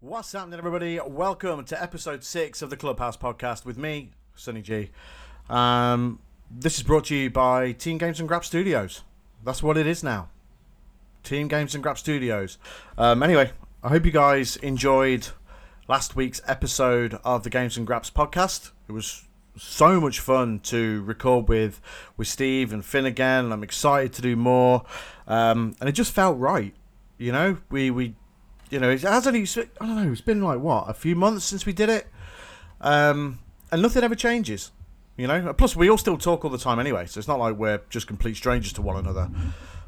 What's happening, everybody? Welcome to episode six of the Clubhouse podcast with me, Sonny G. Um, this is brought to you by Team Games and Grab Studios. That's what it is now. Team Games and Grab Studios. Um, anyway, I hope you guys enjoyed last week's episode of the Games and Graps podcast. It was so much fun to record with with Steve and Finn again. I'm excited to do more, um, and it just felt right. You know, we we you know, it has only I don't know. It's been like what a few months since we did it, um, and nothing ever changes. You know. Plus, we all still talk all the time anyway, so it's not like we're just complete strangers to one another.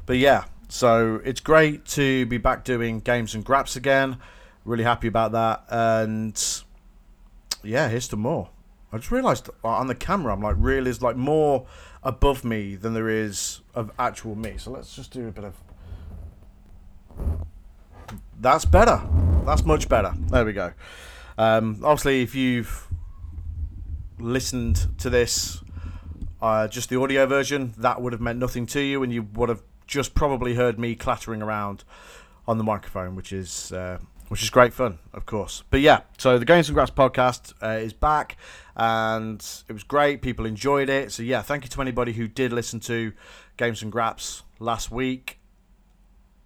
But yeah, so it's great to be back doing games and graps again. Really happy about that, and yeah, here's to more. I just realised on the camera, I'm like really is like more above me than there is of actual me. So let's just do a bit of that's better. That's much better. There we go. Um, obviously, if you've listened to this, uh, just the audio version, that would have meant nothing to you, and you would have just probably heard me clattering around on the microphone, which is uh, which is great fun, of course. But yeah, so the Games and Graps podcast uh, is back, and it was great. People enjoyed it. So yeah, thank you to anybody who did listen to Games and Graps last week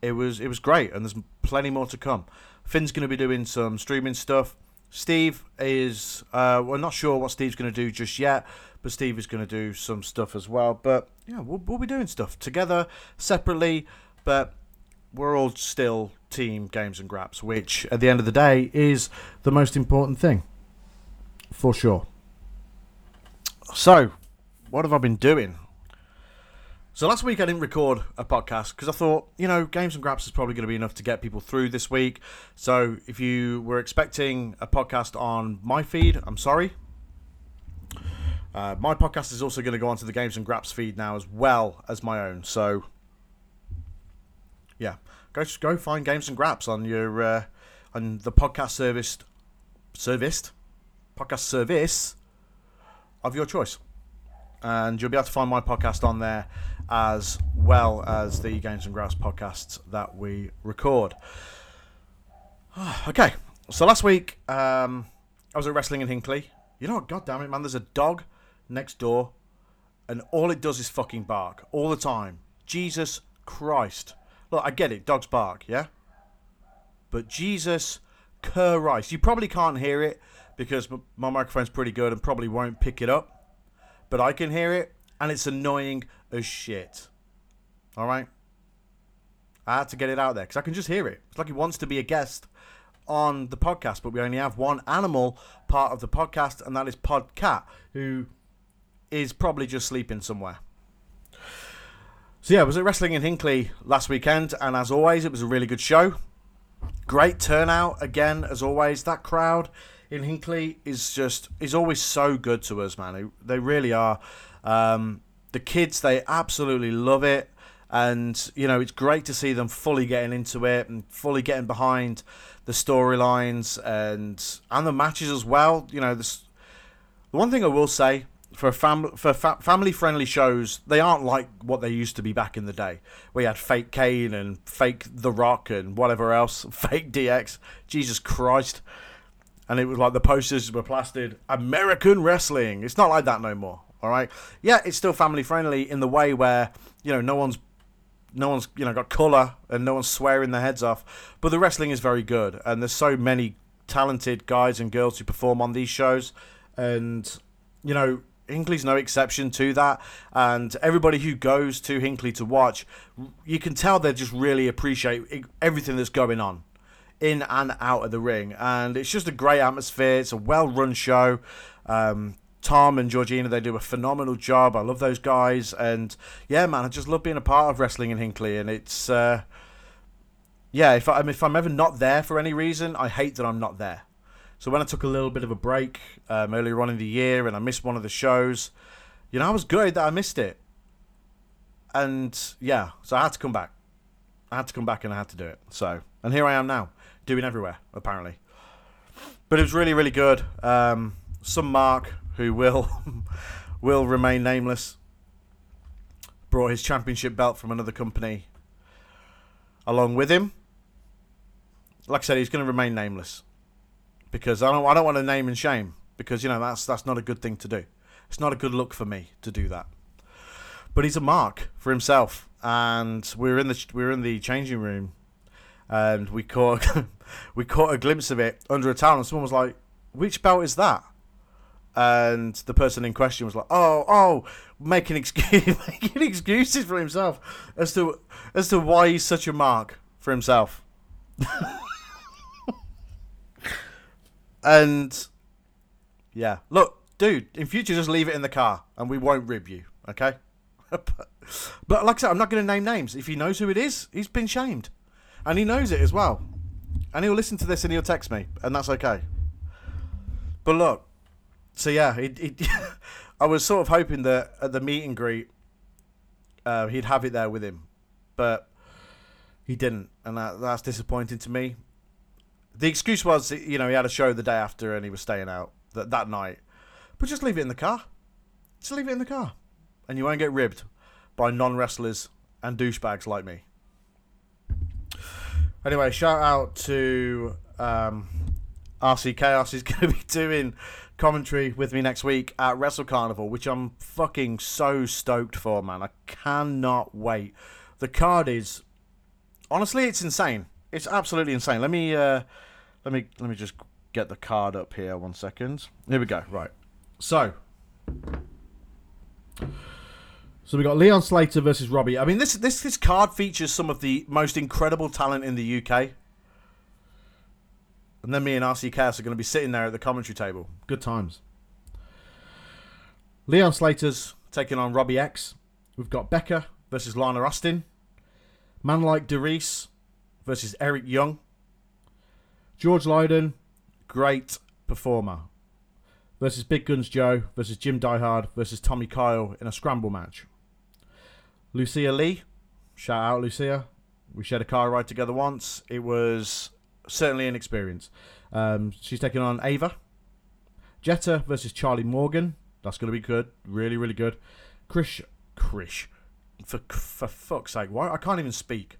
it was it was great, and there's plenty more to come. Finn's going to be doing some streaming stuff. Steve is uh, we're not sure what Steve's going to do just yet, but Steve is going to do some stuff as well. But yeah, we'll, we'll be doing stuff together, separately, but we're all still team games and graps, which at the end of the day is the most important thing, for sure. So, what have I been doing? So last week I didn't record a podcast because I thought, you know, Games and Graps is probably going to be enough to get people through this week. So if you were expecting a podcast on my feed, I'm sorry. Uh, my podcast is also going to go onto the Games and Graps feed now as well as my own. So yeah, go go find Games and Graps on your uh, on the podcast service serviced podcast service of your choice, and you'll be able to find my podcast on there as well as the Games and Graps podcasts that we record. okay, so last week um, I was at wrestling in Hinckley. You know what? God damn it, man! There's a dog next door, and all it does is fucking bark all the time. Jesus Christ! Look, I get it, dogs bark, yeah, but Jesus Christ! You probably can't hear it because my microphone's pretty good and probably won't pick it up, but I can hear it, and it's annoying as shit. All right? I had to get it out there because I can just hear it. It's like he wants to be a guest on the podcast, but we only have one animal part of the podcast, and that is Podcat, who is probably just sleeping somewhere. So yeah, I was at Wrestling in Hinckley last weekend, and as always, it was a really good show. Great turnout again, as always. That crowd in Hinckley is just is always so good to us, man. They really are. Um, the kids, they absolutely love it. And, you know, it's great to see them fully getting into it and fully getting behind the storylines and and the matches as well. You know, this, the one thing I will say for fam- for fa- family friendly shows, they aren't like what they used to be back in the day. We had fake Kane and fake The Rock and whatever else, fake DX. Jesus Christ. And it was like the posters were plastered American wrestling. It's not like that no more. All right. Yeah, it's still family friendly in the way where you know no one's no one's you know got colour and no one's swearing their heads off. But the wrestling is very good, and there's so many talented guys and girls who perform on these shows, and you know Hinckley's no exception to that. And everybody who goes to Hinkley to watch, you can tell they just really appreciate everything that's going on in and out of the ring. And it's just a great atmosphere. It's a well run show. Um, Tom and Georgina, they do a phenomenal job. I love those guys, and yeah, man, I just love being a part of wrestling in Hinckley. And it's uh, yeah, if I, if I'm ever not there for any reason, I hate that I'm not there. So when I took a little bit of a break um, earlier on in the year, and I missed one of the shows, you know, I was good that I missed it. And yeah, so I had to come back. I had to come back, and I had to do it. So, and here I am now, doing everywhere apparently. But it was really, really good. Um, some Mark who will will remain nameless, brought his championship belt from another company along with him. Like I said, he's going to remain nameless. because I don't I don't want to name and shame because you know that's that's not a good thing to do. It's not a good look for me to do that. But he's a mark for himself, and we were in the we were in the changing room, and we caught we caught a glimpse of it under a towel, and someone was like, "Which belt is that?" And the person in question was like, "Oh, oh, making excuse, making excuses for himself as to as to why he's such a mark for himself." and yeah, look, dude, in future just leave it in the car, and we won't rib you, okay? but, but like I said, I'm not going to name names. If he knows who it is, he's been shamed, and he knows it as well, and he'll listen to this and he'll text me, and that's okay. But look, so yeah, he, he I was sort of hoping that at the meet and greet, uh, he'd have it there with him, but he didn't, and that, that's disappointing to me. The excuse was, you know, he had a show the day after and he was staying out that that night. But just leave it in the car. Just leave it in the car, and you won't get ribbed by non wrestlers and douchebags like me. Anyway, shout out to um, RC Chaos. He's going to be doing commentary with me next week at Wrestle Carnival, which I'm fucking so stoked for, man. I cannot wait. The card is honestly, it's insane. It's absolutely insane. Let me uh, let me let me just get the card up here. One second. Here we go. Right. So. So we got Leon Slater versus Robbie. I mean, this this this card features some of the most incredible talent in the UK. And then me and RC Chaos are going to be sitting there at the commentary table. Good times. Leon Slater's taking on Robbie X. We've got Becca versus Lana Austin. Man like DeReiss versus Eric Young. George Lydon, great performer. Versus Big Guns Joe versus Jim Diehard versus Tommy Kyle in a scramble match. Lucia Lee, shout out Lucia. We shared a car ride together once. It was certainly an experience. Um, she's taking on Ava. Jetta versus Charlie Morgan. That's going to be good. Really, really good. Chris, Chris, for for fuck's sake, why I can't even speak.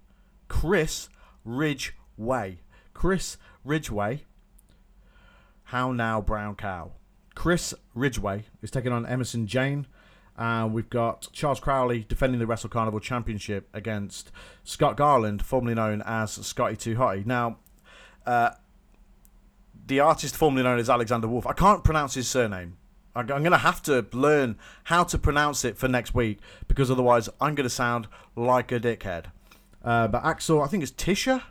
Chris Ridgeway. Chris Ridgeway. How now, brown cow. Chris Ridgeway is taking on Emerson Jane. Uh, we've got Charles Crowley defending the Wrestle Carnival Championship against Scott Garland, formerly known as Scotty Too Hotty. Now, uh, the artist formerly known as Alexander Wolfe, I can't pronounce his surname. I'm going to have to learn how to pronounce it for next week because otherwise I'm going to sound like a dickhead. Uh, but Axel, I think it's Tischer.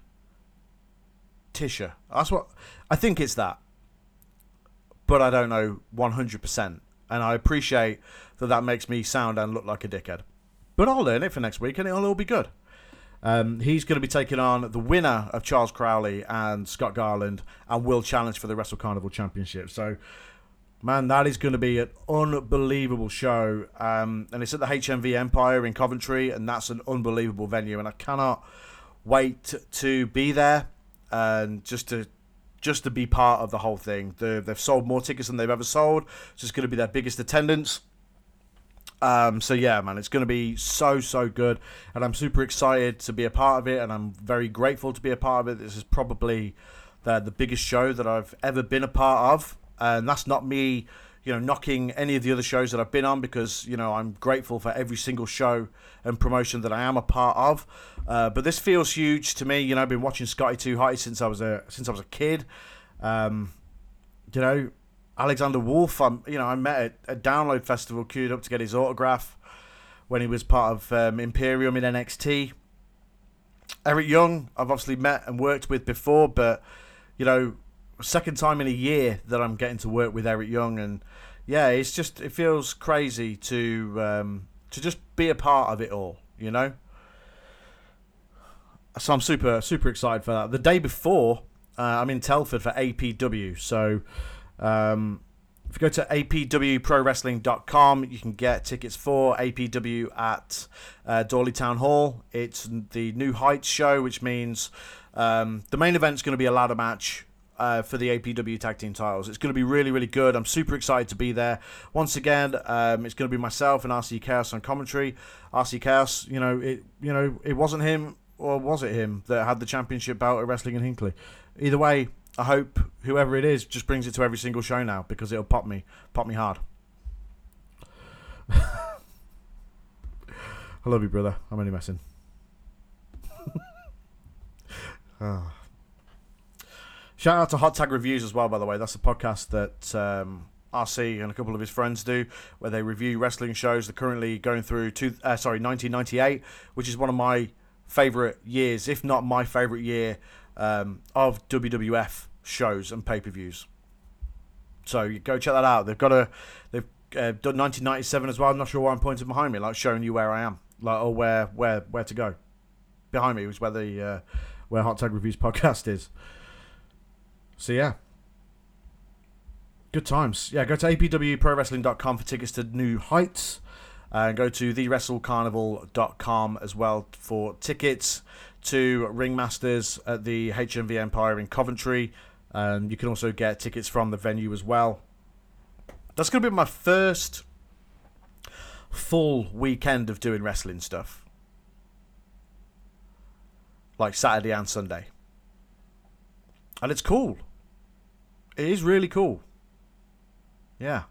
Tischer. That's what I think it's that. But I don't know 100%. And I appreciate that that makes me sound and look like a dickhead. But I'll learn it for next week and it'll all be good. Um, he's going to be taking on the winner of Charles Crowley and Scott Garland and will challenge for the Wrestle Carnival Championship. So Man, that is going to be an unbelievable show. Um, and it's at the HMV Empire in Coventry, and that's an unbelievable venue. And I cannot wait to be there and just to just to be part of the whole thing. The, they've sold more tickets than they've ever sold. So it's going to be their biggest attendance. Um, so yeah, man, it's going to be so so good, and I'm super excited to be a part of it, and I'm very grateful to be a part of it. This is probably the the biggest show that I've ever been a part of and that's not me you know knocking any of the other shows that I've been on because you know I'm grateful for every single show and promotion that I am a part of. Uh, but this feels huge to me. You know, I've been watching Scotty Too High since I was a since I was a kid. Um, you know, Alexander Wolfe. I'm you know I met at a Download Festival, queued up to get his autograph when he was part of um, Imperium in NXT. Eric Young, I've obviously met and worked with before, but you know second time in a year that I'm getting to work with Eric Young, and yeah, it's just it feels crazy to um, to just be a part of it all, you know. So I'm super super excited for that. The day before, uh, I'm in Telford for APW, so. Um, if you go to apwprowrestling.com, you can get tickets for APW at uh, Dawley Town Hall. It's the New Heights show, which means um, the main event is going to be a ladder match uh, for the APW tag team titles. It's going to be really, really good. I'm super excited to be there. Once again, um, it's going to be myself and RC Chaos on commentary. RC Chaos, you know, it, you know, it wasn't him or was it him that had the championship bout at Wrestling in Hinckley? Either way, I hope whoever it is just brings it to every single show now because it'll pop me, pop me hard. I love you, brother. I'm only messing. oh. Shout out to Hot Tag Reviews as well, by the way. That's a podcast that um, RC and a couple of his friends do, where they review wrestling shows. They're currently going through two, uh, sorry, 1998, which is one of my favorite years, if not my favorite year, um, of WWF shows and pay per views. So you go check that out. They've got a, they've uh, done 1997 as well. I'm not sure why I'm pointing behind me, like showing you where I am, like or where where where to go. Behind me was where the uh, where Hot Tag Reviews podcast is. So yeah. Good times. Yeah, go to apwprowrestling.com for tickets to New Heights. And go to thewrestlecarnival.com as well for tickets to Ringmasters at the HMV Empire in Coventry. And you can also get tickets from the venue as well. That's going to be my first full weekend of doing wrestling stuff. Like Saturday and Sunday. And it's cool. It is really cool. Yeah.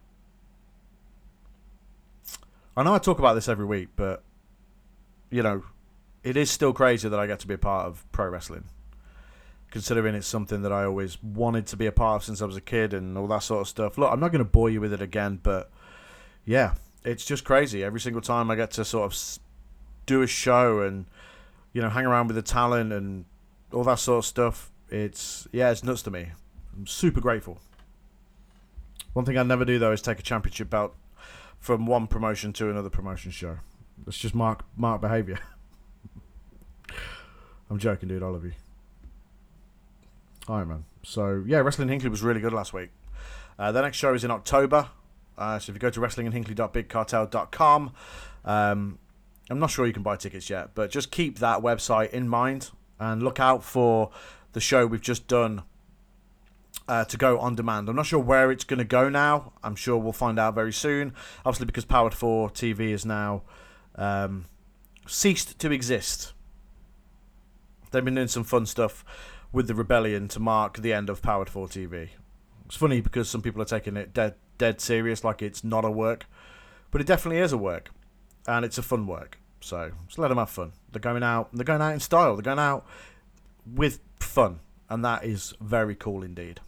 I know I talk about this every week, but you know, it is still crazy that I get to be a part of pro wrestling. Considering it's something that I always wanted to be a part of since I was a kid and all that sort of stuff. Look, I'm not going to bore you with it again, but yeah, it's just crazy. Every single time I get to sort of do a show and you know hang around with the talent and all that sort of stuff, it's yeah, it's nuts to me. I'm super grateful. One thing I never do though is take a championship belt from one promotion to another promotion show. That's just mark mark behavior. I'm joking, dude. I love you. All right, man. So yeah, Wrestling Hinckley was really good last week. Uh, the next show is in October. Uh, so if you go to wrestlinginhinckley.bigcartel.com, um, I'm not sure you can buy tickets yet, but just keep that website in mind and look out for the show we've just done uh, to go on demand. I'm not sure where it's going to go now. I'm sure we'll find out very soon. Obviously, because Powered 4 TV is now um, ceased to exist. They've been doing some fun stuff with the rebellion to mark the end of Powered 4 TV. It's funny because some people are taking it dead, dead serious, like it's not a work, but it definitely is a work, and it's a fun work. So just let them have fun. They're going out. They're going out in style. They're going out with fun, and that is very cool indeed.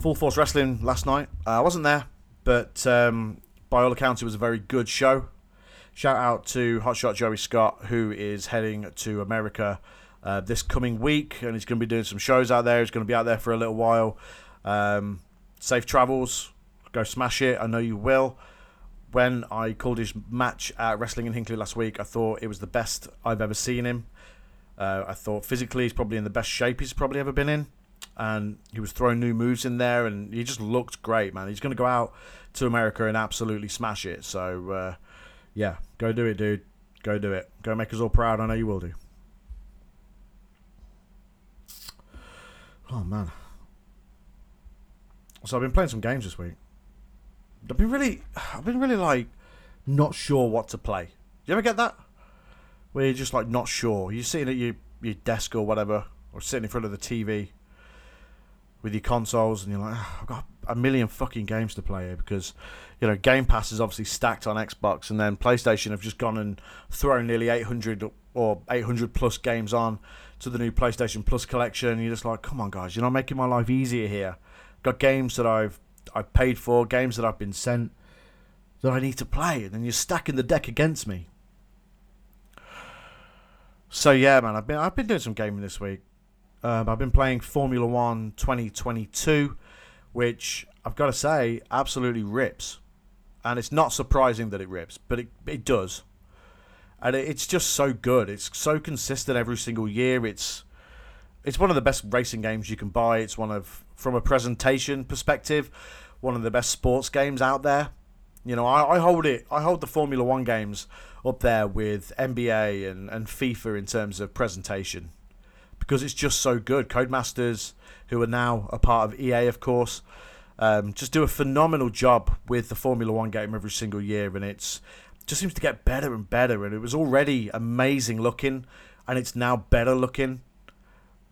Full Force Wrestling last night. Uh, I wasn't there, but um, by all accounts, it was a very good show. Shout out to Hotshot Joey Scott, who is heading to America uh, this coming week, and he's going to be doing some shows out there. He's going to be out there for a little while. Um, safe travels. Go smash it. I know you will. When I called his match at Wrestling in Hinckley last week, I thought it was the best I've ever seen him. Uh, I thought physically he's probably in the best shape he's probably ever been in and he was throwing new moves in there, and he just looked great, man. He's going to go out to America and absolutely smash it. So, uh, yeah, go do it, dude. Go do it. Go make us all proud. I know you will do. Oh man. So I've been playing some games this week. I've been really, I've been really like, not sure what to play. You ever get that? Where you're just like not sure. You're sitting at your your desk or whatever, or sitting in front of the TV, with your consoles, and you're like, oh, I've got a million fucking games to play here because, you know, Game Pass is obviously stacked on Xbox, and then PlayStation have just gone and thrown nearly 800 or 800 plus games on to the new PlayStation Plus collection. And you're just like, come on, guys, you're not making my life easier here. Got games that I've I've paid for, games that I've been sent that I need to play, and then you're stacking the deck against me. So yeah, man, I've been I've been doing some gaming this week. Um, I've been playing Formula One 2022, which I've got to say absolutely rips. And it's not surprising that it rips, but it, it does. And it's just so good. It's so consistent every single year. It's it's one of the best racing games you can buy. It's one of, from a presentation perspective, one of the best sports games out there. You know, I, I hold it. I hold the Formula One games up there with NBA and, and FIFA in terms of presentation because it's just so good. Codemasters, who are now a part of EA, of course, um, just do a phenomenal job with the Formula One game every single year, and it's just seems to get better and better. And it was already amazing looking, and it's now better looking.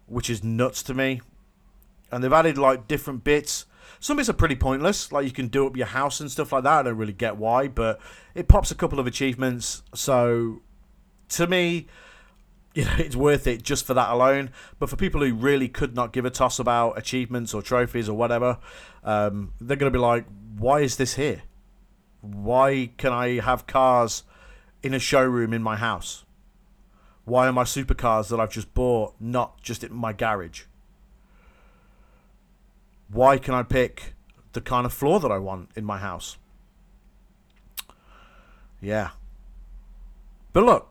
which is nuts to me. And they've added like different bits. Some bits are pretty pointless, like you can do up your house and stuff like that. I don't really get why, but it pops a couple of achievements. So to me, you know, it's worth it just for that alone. But for people who really could not give a toss about achievements or trophies or whatever, um, they're going to be like, why is this here? Why can I have cars in a showroom in my house? Why are my supercars that I've just bought not just in my garage? Why can I pick the kind of floor that I want in my house? Yeah. But look,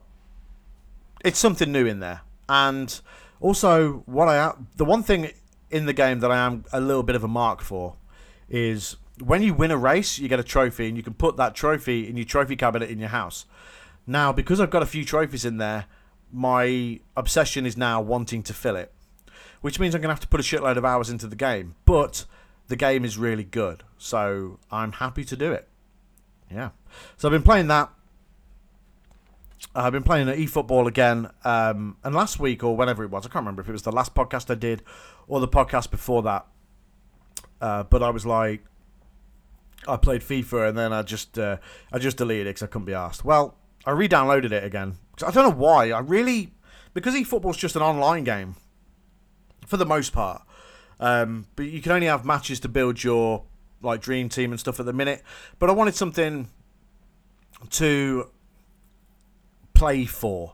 it's something new in there. And also, what I the one thing in the game that I am a little bit of a mark for is when you win a race, you get a trophy, and you can put that trophy in your trophy cabinet in your house. Now, because I've got a few trophies in there, my obsession is now wanting to fill it, which means I'm going to have to put a shitload of hours into the game. But the game is really good, so I'm happy to do it. Yeah. So I've been playing that. I've been playing eFootball again, um, and last week or whenever it was, I can't remember if it was the last podcast I did or the podcast before that. Uh, but I was like, I played FIFA and then I just uh, I just deleted it because I couldn't be asked. Well, I re-downloaded it again. I don't know why. I really because eFootball's just an online game for the most part. Um, but you can only have matches to build your like dream team and stuff at the minute. But I wanted something to play for.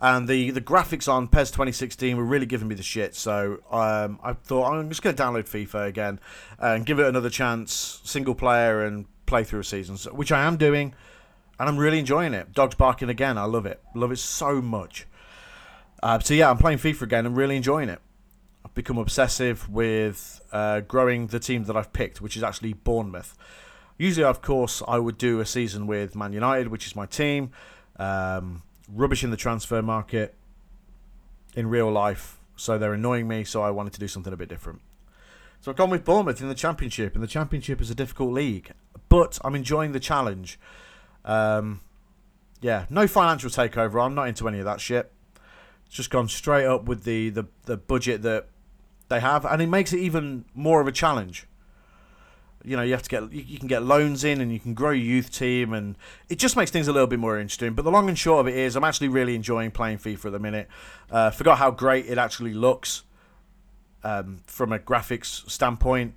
And the, the graphics on PES 2016 were really giving me the shit. So um, I thought I'm just going to download FIFA again and give it another chance, single player, and play through a season, which I am doing. And I'm really enjoying it. Dogs barking again. I love it. Love it so much. Uh, so yeah, I'm playing FIFA again and really enjoying it. I've become obsessive with uh, growing the team that I've picked, which is actually Bournemouth. Usually, of course, I would do a season with Man United, which is my team. Um, rubbish in the transfer market in real life, so they're annoying me. So I wanted to do something a bit different. So I've gone with Bournemouth in the Championship, and the Championship is a difficult league, but I'm enjoying the challenge. Um, yeah, no financial takeover. I'm not into any of that shit. It's just gone straight up with the, the, the budget that they have, and it makes it even more of a challenge. You know, you have to get you can get loans in, and you can grow your youth team, and it just makes things a little bit more interesting. But the long and short of it is, I'm actually really enjoying playing FIFA at the minute. Uh, forgot how great it actually looks um, from a graphics standpoint.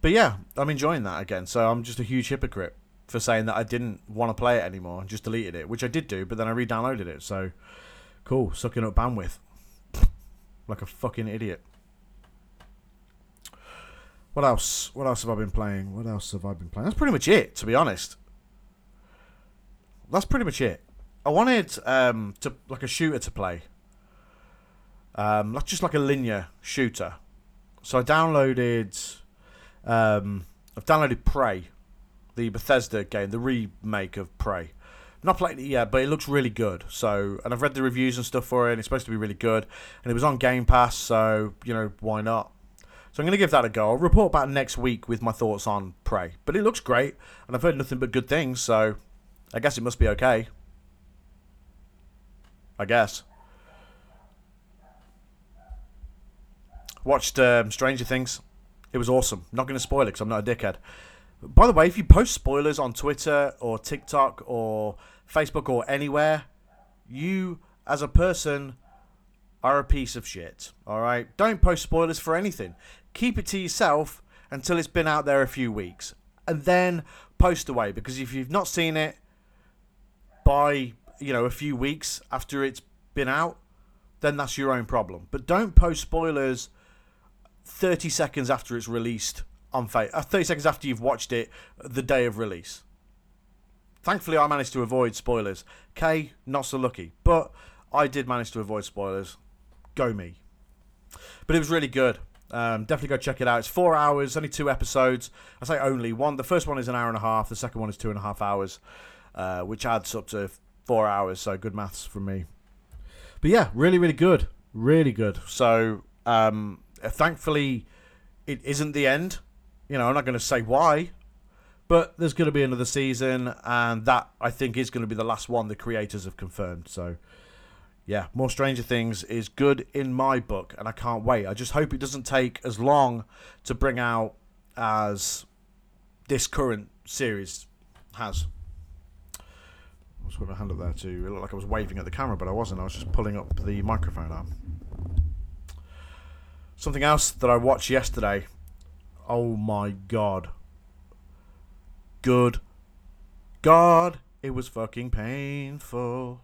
But yeah, I'm enjoying that again. So I'm just a huge hypocrite for saying that I didn't want to play it anymore and just deleted it, which I did do, but then I re-downloaded it. So cool, sucking up bandwidth like a fucking idiot. What else? What else have I been playing? What else have I been playing? That's pretty much it, to be honest. That's pretty much it. I wanted um, to like a shooter to play, um, just like a linear shooter. So I downloaded. Um, I've downloaded Prey, the Bethesda game, the remake of Prey. Not played it yet, but it looks really good. So, and I've read the reviews and stuff for it. and It's supposed to be really good, and it was on Game Pass. So, you know, why not? So I'm going to give that a go. I'll report back next week with my thoughts on Prey. But it looks great, and I've heard nothing but good things. So, I guess it must be okay. I guess. Watched um, Stranger Things. It was awesome. Not going to spoil it because I'm not a dickhead. By the way, if you post spoilers on Twitter or TikTok or Facebook or anywhere, you as a person are a piece of shit. All right? Don't post spoilers for anything. Keep it to yourself until it's been out there a few weeks and then post away because if you've not seen it by, you know, a few weeks after it's been out, then that's your own problem. But don't post spoilers 30 seconds after it's released on fa- uh, 30 seconds after you've watched it the day of release. Thankfully, I managed to avoid spoilers. Kay, not so lucky, but I did manage to avoid spoilers. Go me. But it was really good. Um, definitely go check it out. It's four hours, only two episodes. I say only one. The first one is an hour and a half. The second one is two and a half hours, uh, which adds up to four hours. So good maths from me. But yeah, really, really good. Really good. So um, thankfully, it isn't the end. You know, I'm not going to say why, but there's going to be another season, and that I think is going to be the last one the creators have confirmed. So, yeah, more Stranger Things is good in my book, and I can't wait. I just hope it doesn't take as long to bring out as this current series has. I was putting my hand up there too. It looked like I was waving at the camera, but I wasn't. I was just pulling up the microphone arm. Something else that I watched yesterday. Oh my god. Good God, it was fucking painful.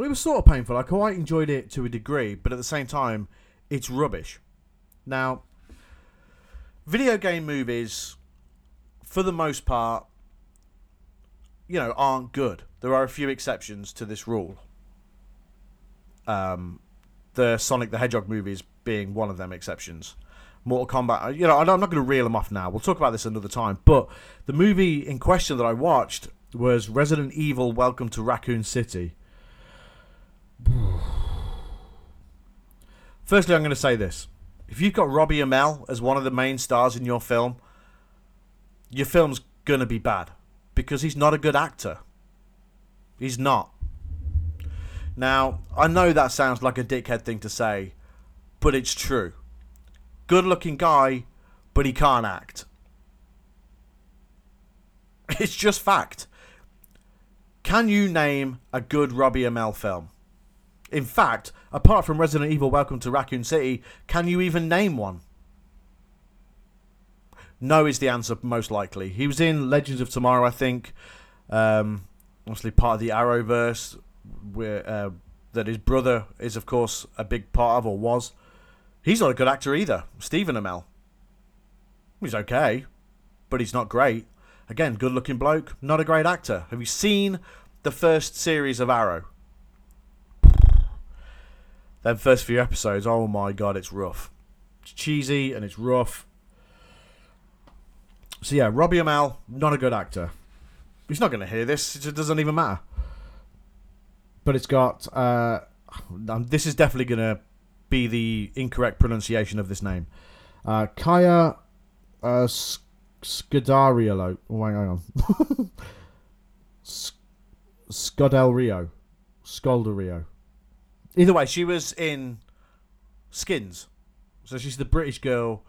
Well, it was sort of painful. I quite enjoyed it to a degree, but at the same time, it's rubbish. Now, video game movies, for the most part, you know, aren't good. There are a few exceptions to this rule. Um, the Sonic the Hedgehog movies being one of them exceptions. Mortal Kombat. You know, I'm not going to reel them off now. We'll talk about this another time. But the movie in question that I watched was Resident Evil: Welcome to Raccoon City. Firstly, I'm going to say this: if you've got Robbie Amell as one of the main stars in your film, your film's going to be bad because he's not a good actor. He's not. Now, I know that sounds like a dickhead thing to say, but it's true good looking guy, but he can't act. It's just fact. Can you name a good Robbie Amell film? In fact, apart from Resident Evil Welcome to Raccoon City, can you even name one? No is the answer, most likely. He was in Legends of Tomorrow, I think. Um, obviously, part of the Arrowverse, where, uh, that his brother is, of course, a big part of, or was. He's not a good actor either. Stephen Amell. He's okay, but he's not great. Again, good looking bloke, not a great actor. Have you seen the first series of Arrow? Them first few episodes, oh my god, it's rough. It's cheesy and it's rough. So yeah, Robbie Amell, not a good actor. He's not going to hear this. It doesn't even matter. But it's got. Uh, this is definitely going to be the incorrect pronunciation of this name. Uh, Kaya uh, Scudariolo. Oh, hang on. Scodel Rio. Rio. Either way, she was in Skins. So she's the British girl.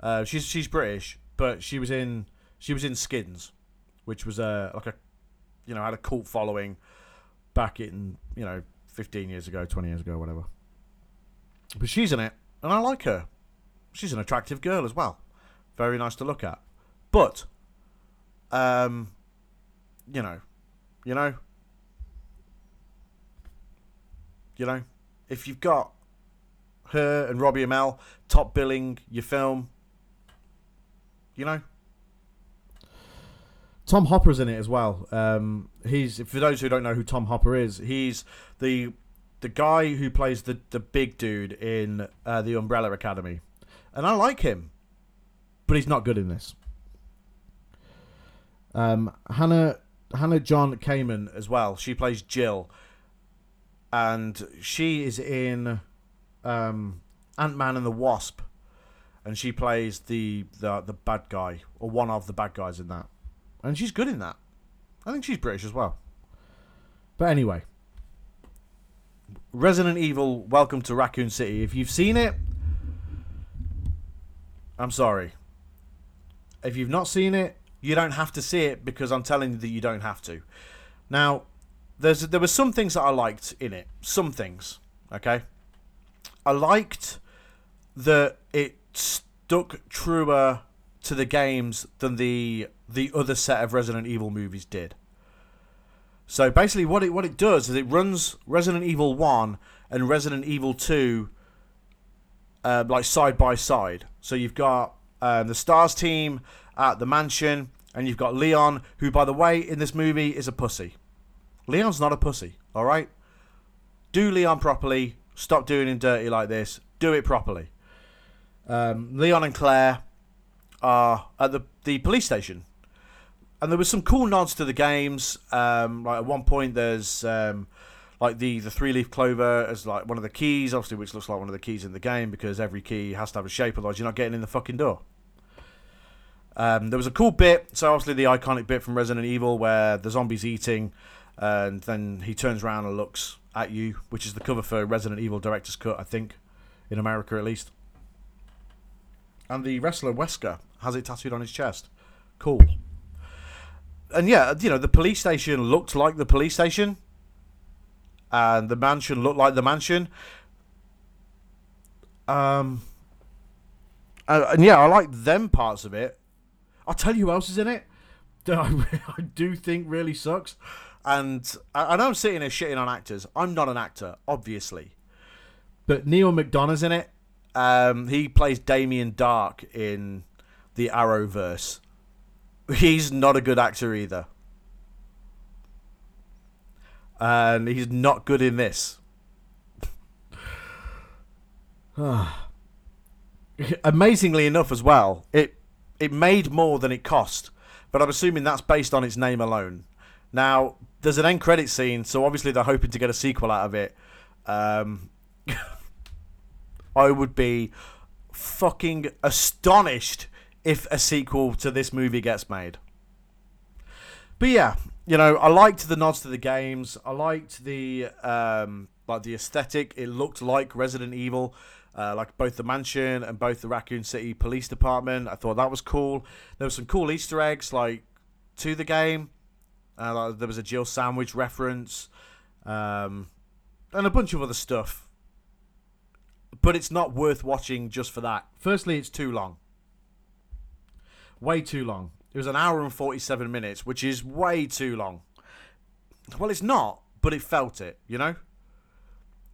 Uh, she's she's British, but she was in she was in Skins, which was a like a you know had a cult following back in you know 15 years ago, 20 years ago, whatever. But she's in it, and I like her. She's an attractive girl as well. Very nice to look at. But, um, you know, you know, you know, if you've got her and Robbie Amell top billing your film, you know. Tom Hopper's in it as well. Um, he's for those who don't know who Tom Hopper is, he's the the guy who plays the the big dude in uh, the Umbrella Academy, and I like him, but he's not good in this. Um, Hannah Hannah John Kamen as well. She plays Jill, and she is in um, Ant Man and the Wasp, and she plays the, the the bad guy or one of the bad guys in that, and she's good in that. I think she's British as well. But anyway, Resident Evil Welcome to Raccoon City. If you've seen it, I'm sorry. If you've not seen it, you don't have to see it because I'm telling you that you don't have to. Now, there's there were some things that I liked in it. Some things, okay? I liked that it stuck truer to the games than the the other set of Resident Evil movies did. So basically, what it what it does is it runs Resident Evil One and Resident Evil Two, uh, like side by side. So you've got um, the Stars team at the mansion, and you've got Leon, who, by the way, in this movie is a pussy. Leon's not a pussy. All right, do Leon properly. Stop doing him dirty like this. Do it properly. Um, Leon and Claire are at the the police station and there was some cool nods to the games. Um, like at one point, there's um, like the the three leaf clover as like one of the keys, obviously, which looks like one of the keys in the game because every key has to have a shape, otherwise you're not getting in the fucking door. Um, there was a cool bit, so obviously the iconic bit from Resident Evil where the zombie's eating, and then he turns around and looks at you, which is the cover for Resident Evil Director's Cut, I think, in America at least. And the wrestler Wesker has it tattooed on his chest. Cool. And yeah, you know, the police station looked like the police station, and the mansion looked like the mansion. Um, and, yeah, I like them parts of it. I'll tell you who else is in it. I do think really sucks. And I, know I'm sitting here shitting on actors. I'm not an actor, obviously. But Neil McDonough's in it. Um, he plays Damien Darhk in the Arrowverse. He's not a good actor either. And he's not good in this. Amazingly enough, as well, it it made more than it cost, but I'm assuming that's based on its name alone. Now, there's an end credit scene, so obviously they're hoping to get a sequel out of it. Um, I would be fucking astonished if a sequel to this movie gets made. But yeah, you know, I liked the nods to the games. I liked the um, like the aesthetic. It looked like Resident Evil, uh, like both the mansion and both the Raccoon City Police Department. I thought that was cool. There were some cool Easter eggs like to the game. Uh, like, there was a Jill Sandwich reference, um, and a bunch of other stuff. But it's not worth watching just for that. Firstly, it's too long. Way too long. It was an hour and 47 minutes, which is way too long. Well, it's not, but it felt it, you know?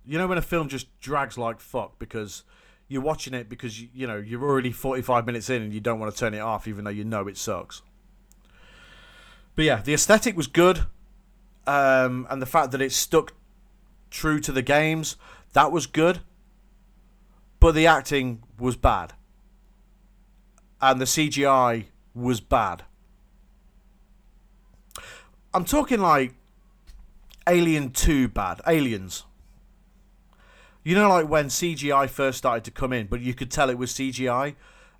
You know when a film just drags like fuck because you're watching it because, you know, you're already 45 minutes in and you don't want to turn it off even though you know it sucks. But yeah, the aesthetic was good. Um, and the fact that it stuck true to the games, that was good. But the acting was bad. And the CGI was bad. I'm talking like Alien 2 bad. Aliens. You know, like when CGI first started to come in, but you could tell it was CGI,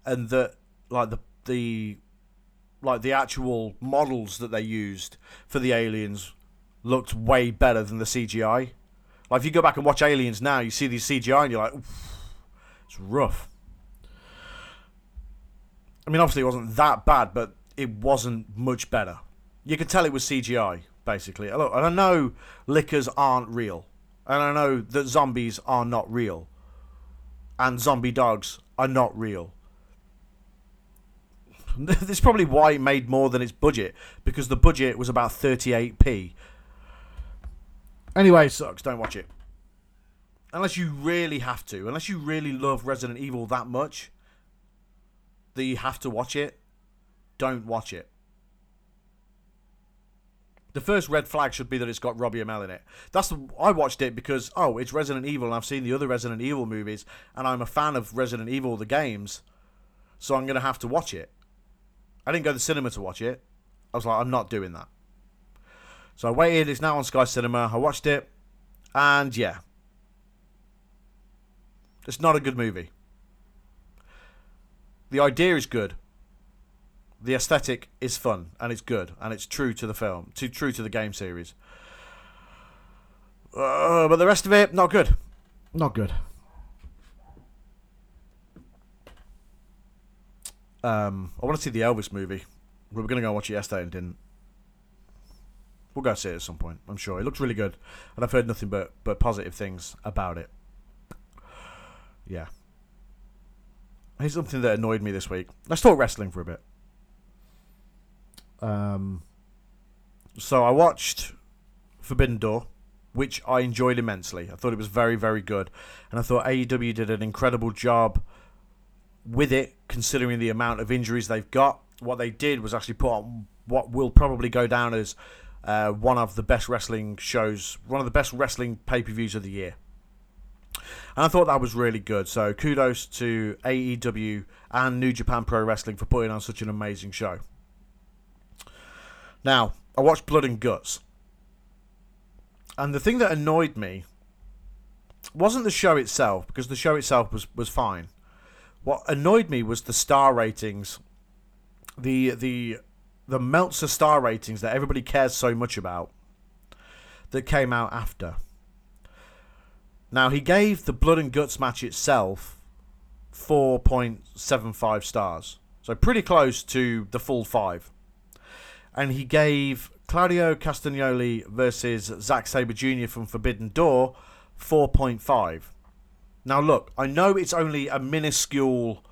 and that like the the like the actual models that they used for the aliens looked way better than the CGI. Like if you go back and watch Aliens now, you see these CGI and you're like, it's rough. I mean, obviously it wasn't that bad, but it wasn't much better. You could tell it was CGI, basically. And I know lickers aren't real, and I know that zombies are not real, and zombie dogs are not real. This is probably why it made more than its budget because the budget was about 38p. Anyway, sucks. Don't watch it. Unless you really have to. Unless you really love Resident Evil that much that you have to watch it, don't watch it. The first red flag should be that it's got Robbie Amell in it. That's the, I watched it because oh, it's Resident Evil and I've seen the other Resident Evil movies and I'm a fan of Resident Evil the games, so I'm to have to watch it. I didn't go to the cinema to watch it. I was like, I'm not doing that. So I waited. It's now on Sky Cinema. I watched it, and yeah, it's not a good movie. The idea is good. The aesthetic is fun and it's good and it's true to the film, too true to the game series. Uh, but the rest of it, not good. Not good. Um, I want to see the Elvis movie. We were going to go watch it yesterday and didn't. We'll go see it at some point. I'm sure it looks really good, and I've heard nothing but but positive things about it. Yeah. Here's something that annoyed me this week. Let's talk wrestling for a bit. Um. So I watched Forbidden Door, which I enjoyed immensely. I thought it was very very good, and I thought AEW did an incredible job with it, considering the amount of injuries they've got. What they did was actually put on what will probably go down as uh, one of the best wrestling shows, one of the best wrestling pay per views of the year. And I thought that was really good. So kudos to AEW and New Japan Pro Wrestling for putting on such an amazing show. Now, I watched Blood and Guts. And the thing that annoyed me wasn't the show itself, because the show itself was, was fine. What annoyed me was the star ratings, the the the Meltzer star ratings that everybody cares so much about that came out after. Now he gave the Blood and Guts match itself 4.75 stars. So pretty close to the full 5. And he gave Claudio Castagnoli versus Zack Sabre Jr. from Forbidden Door 4.5. Now look, I know it's only a minuscule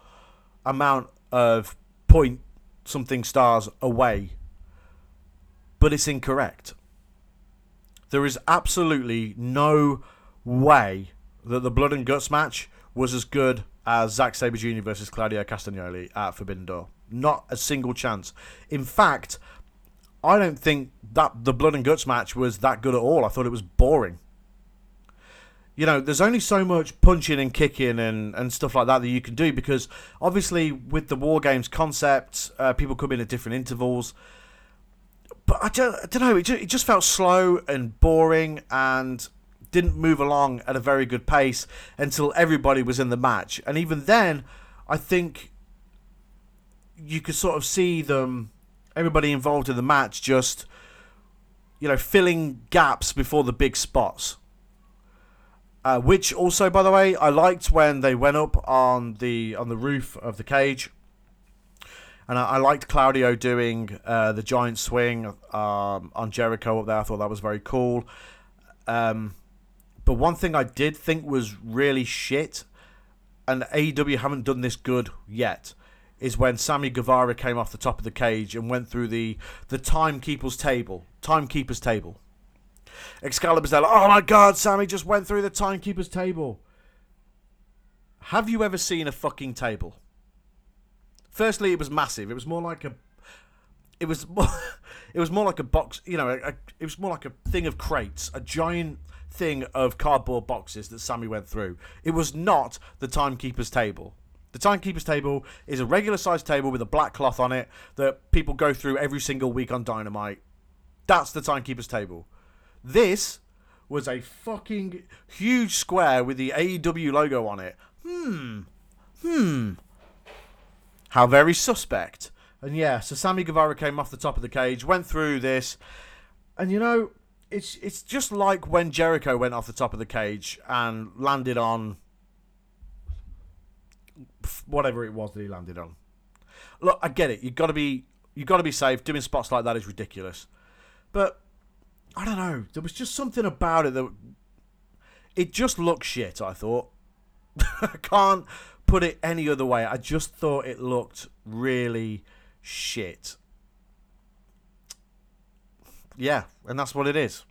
amount of point something stars away, but it's incorrect. There is absolutely no way that the Blood and Guts match was as good as Zack Sabre Jr. versus Claudio Castagnoli at Forbidden Door. Not a single chance. In fact, I don't think that the Blood and Guts match was that good at all. I thought it was boring. You know, there's only so much punching and kicking and, and stuff like that that you can do because obviously with the War Games concept, uh, people come in at different intervals but I don't, I don't know. It just, it just felt slow and boring and didn't move along at a very good pace until everybody was in the match. And even then, I think you could sort of see them, everybody involved in the match, just you know filling gaps before the big spots. Uh, which also, by the way, I liked when they went up on the on the roof of the cage and I, I liked Claudio doing uh, the giant swing um, on Jericho up there. I thought that was very cool. Um, but one thing I did think was really shit, and AEW haven't done this good yet, is when Sammy Guevara came off the top of the cage and went through the the timekeeper's table. Timekeeper's table. Excalibur's there like, oh my god, Sammy just went through the timekeeper's table. Have you ever seen a fucking table? Firstly, it was massive. It was more like a. It was more. it was more like a box. You know, a, a, it was more like a thing of crates, a giant thing of cardboard boxes that Sammy went through. It was not the timekeeper's table. The timekeeper's table is a regular sized table with a black cloth on it that people go through every single week on Dynamite. That's the timekeeper's table. This was a fucking huge square with the AEW logo on it. Hmm. Hmm. How very suspect. And yeah, so Sammy Guevara came off the top of the cage, went through this, and you know, it's it's just like when Jericho went off the top of the cage and landed on whatever it was that he landed on. Look, I get it. You've got to be you've got to be safe. Doing spots like that is ridiculous, but I don't know. There was just something about it that it just looked shit. I thought I can't put it any other way. I just thought it looked really shit. Yeah, and that's what it is.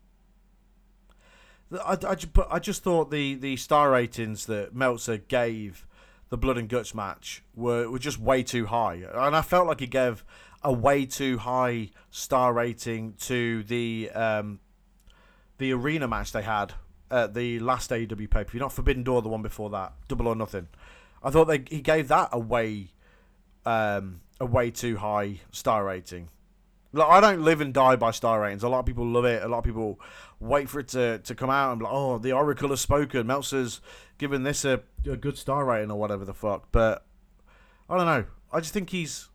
I, I, I just thought the, the star ratings that Meltzer gave the Blood and Guts match were, were just way too high. And I felt like he gave a way too high star rating to the um, the arena match they had at the last AEW pay per view, not Forbidden Door, the one before that, Double or Nothing. I thought they he gave that a way um, a way too high star rating. Like, I don't live and die by star ratings. A lot of people love it. A lot of people wait for it to, to come out and be like, oh, the Oracle has spoken. Meltzer's given this a, a good star rating or whatever the fuck. But I don't know. I just think he's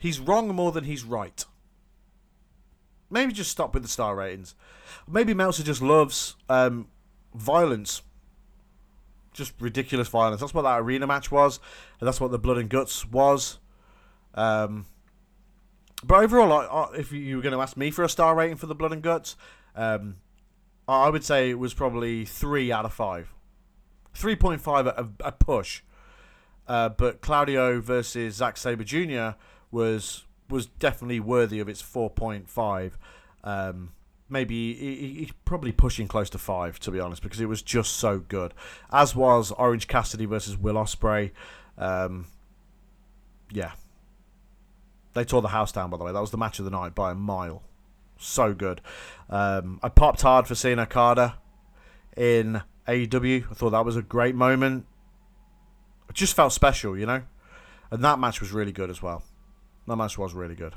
he's wrong more than he's right. Maybe just stop with the star ratings. Maybe Meltzer just loves um, violence just ridiculous violence. That's what that arena match was, and that's what the blood and guts was. Um, but overall, if you were going to ask me for a star rating for the blood and guts, um, I would say it was probably three out of five, three point five a, a push. Uh, but Claudio versus Zack Sabre Jr. was was definitely worthy of its four point five. Um, maybe he's probably pushing close to five to be honest because it was just so good. As was orange cassidy versus will Ospreay. um, yeah. They tore the house down by the way. That was the match of the night by a mile. So good. Um, i popped hard for seeing okada in aew i thought that was a great moment. It just felt special you know? And that match was really good as well that match was really good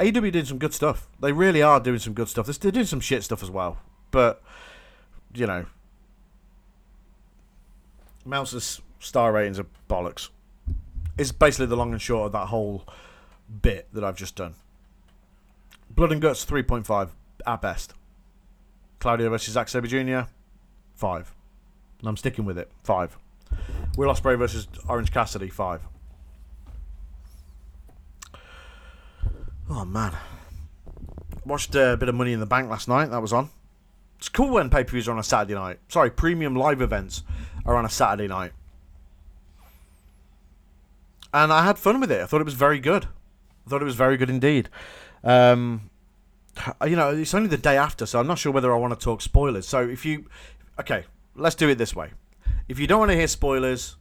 AEW did some good stuff. They really are doing some good stuff. They're doing some shit stuff as well. But, you know, Mouse's star ratings are bollocks. It's basically the long and short of that whole bit that I've just done. Blood and Guts 3.5 at best. Claudio versus Zack Sabre Jr. Five. And I'm sticking with it. Five. Will Ospreay versus Orange Cassidy. Five. Oh man. Watched uh, a bit of Money in the Bank last night. That was on. It's cool when pay per views are on a Saturday night. Sorry, premium live events are on a Saturday night. And I had fun with it. I thought it was very good. I thought it was very good indeed. Um, you know, it's only the day after, so I'm not sure whether I want to talk spoilers. So if you, okay, let's do it this way. If you don't want to hear spoilers,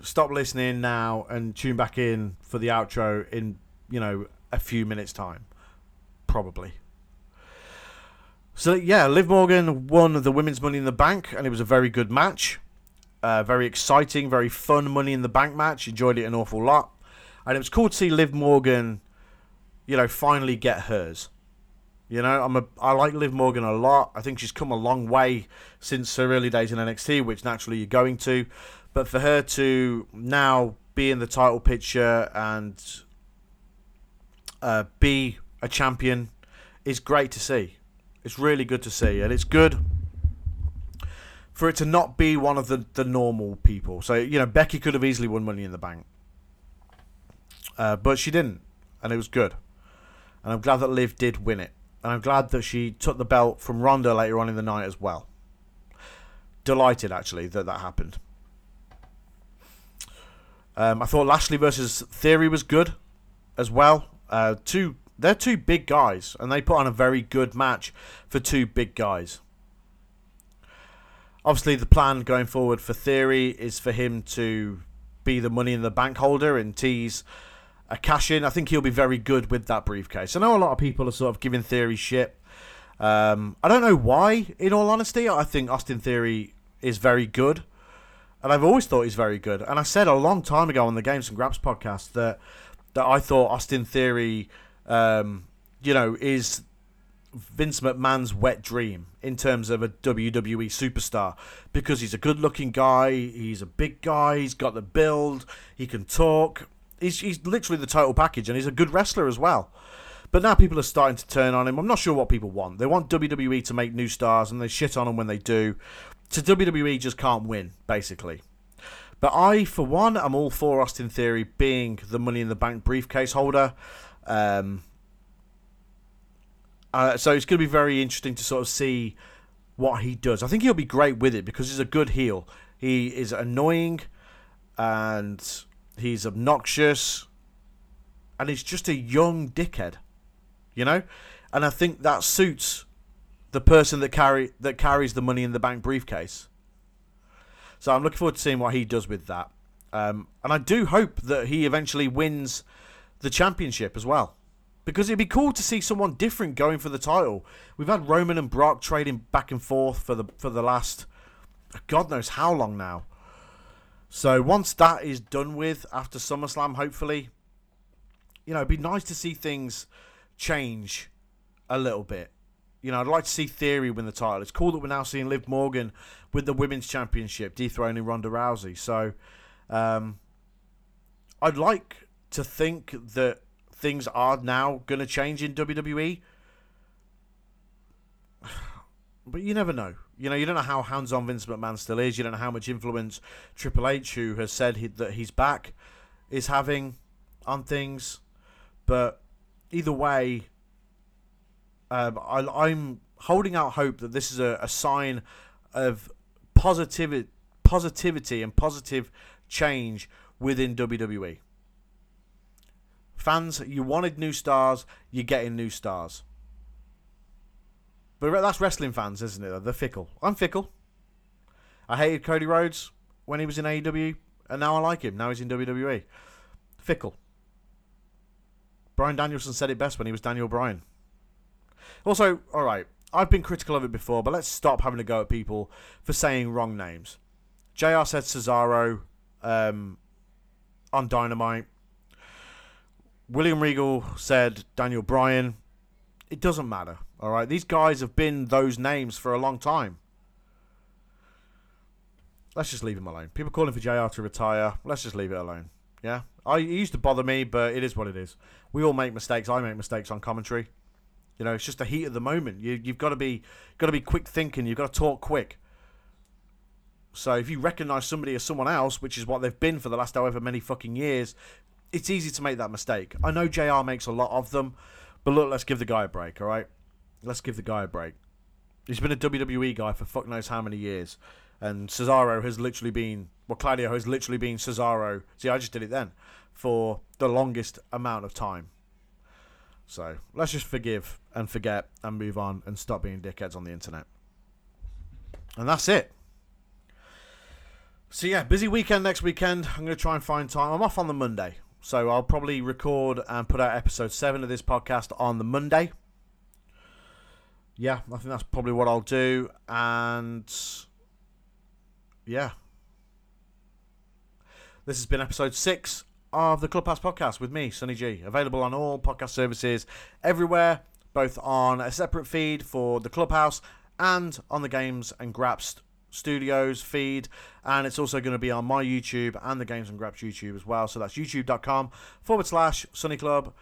stop listening now and tune back in for the outro in you know a few minutes time, probably. So yeah, Liv Morgan won the women's Money in the Bank, and it was a very good match. Uh, very exciting, very fun Money in the Bank match. Enjoyed it an awful lot, and it was cool to see Liv Morgan, you know, finally get hers. You know, I'm a I like Liv Morgan a lot. I think she's come a long way since her early days in NXT, which naturally you're going to. But for her to now be in the title picture and uh, be a champion is great to see. It's really good to see, and it's good for it to not be one of the, the normal people. So, you know, Becky could have easily won Money in the Bank. Uh, but she didn't, and it was good. And I'm glad that Liv did win it. And I'm glad that she took the belt from Ronda later on in the night as well. Delighted, actually, that that happened. Um, I thought Lashley versus Theory was good as well. Uh, two they're two big guys, and they put on a very good match for two big guys. Obviously, the plan going forward for Theory is for him to be the money in the bank holder and tease a cash in. I think he'll be very good with that briefcase. I know a lot of people are sort of giving Theory shit. Um, I don't know why, in all honesty. I think Austin Theory is very good. And I've always thought he's very good. And I said a long time ago on the Games and Graps podcast that that I thought Austin Theory um, you know, is Vince McMahon's wet dream in terms of a WWE superstar because he's a good looking guy, he's a big guy, he's got the build, he can talk. He's, he's literally the total package and he's a good wrestler as well. But now people are starting to turn on him. I'm not sure what people want. They want WWE to make new stars and they shit on them when they do. So WWE just can't win, basically. But I, for one, am all for Austin Theory being the Money in the Bank briefcase holder. Um, uh, so it's going to be very interesting to sort of see what he does. I think he'll be great with it because he's a good heel. He is annoying and he's obnoxious and he's just a young dickhead, you know. And I think that suits the person that carry that carries the money in the bank briefcase. So I'm looking forward to seeing what he does with that. Um, and I do hope that he eventually wins the championship as well. Because it'd be cool to see someone different going for the title. We've had Roman and Brock trading back and forth for the for the last God knows how long now. So once that is done with after SummerSlam, hopefully, you know, it'd be nice to see things change a little bit. You know, I'd like to see Theory win the title. It's cool that we're now seeing Liv Morgan with the Women's Championship dethroning Ronda Rousey. So, um, I'd like to think that things are now going to change in WWE. But you never know. You know, you don't know how hands-on Vince McMahon still is. You don't know how much influence Triple H, who has said he, that he's back, is having on things. But either way, um, I, am holding out hope that this is a, a sign of positivity, positivity and positive change within WWE. Fans, you wanted new stars, you're getting new stars. But that's wrestling fans, isn't it? They're fickle. I'm fickle. I hated Cody Rhodes when he was in AEW, and now I like him. Now he's in WWE. Fickle. Bryan Danielson said it best when he was Daniel Bryan. Also, all right, I've been critical of it before, but let's stop having to go at people for saying wrong names. JR said Cesaro um, on Dynamite. William Regal said Daniel Bryan. It doesn't matter. All right, these guys have been those names for a long time. Let's just leave him alone. People calling for JR to retire. Let's just leave it alone. Yeah, I it used to bother me, but it is what it is. We all make mistakes. I make mistakes on commentary. You know, it's just the heat of the moment. You, you've got to be got to be quick thinking. You've got to talk quick. So if you recognise somebody as someone else, which is what they've been for the last however many fucking years, it's easy to make that mistake. I know JR makes a lot of them, but look, let's give the guy a break, all right? Let's give the guy a break. He's been a WWE guy for fuck knows how many years. And Cesaro has literally been, well, Claudio has literally been Cesaro. See, I just did it then for the longest amount of time. So let's just forgive and forget and move on and stop being dickheads on the internet. And that's it. So yeah, busy weekend next weekend. I'm going to try and find time. I'm off on the Monday. So I'll probably record and put out episode 7 of this podcast on the Monday. Yeah, I think that's probably what I'll do. And yeah. This has been episode 6 of the Clubhouse podcast with me, Sonny G. Available on all podcast services everywhere, both on a separate feed for the Clubhouse and on the Games and Graps Studios feed. And it's also going to be on my YouTube and the Games and Graps YouTube as well. So that's youtube.com forward slash Sonny Club,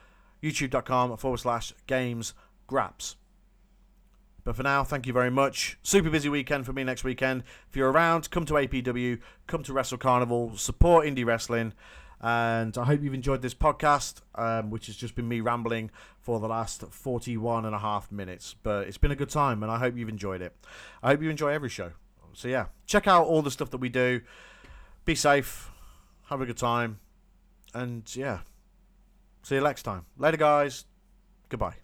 youtube.com forward slash Games Graps. But for now, thank you very much. Super busy weekend for me next weekend. If you're around, come to APW, come to Wrestle Carnival, support indie wrestling. And I hope you've enjoyed this podcast, um, which has just been me rambling for the last 41 and a half minutes. But it's been a good time, and I hope you've enjoyed it. I hope you enjoy every show. So, yeah, check out all the stuff that we do. Be safe, have a good time, and yeah, see you next time. Later, guys. Goodbye.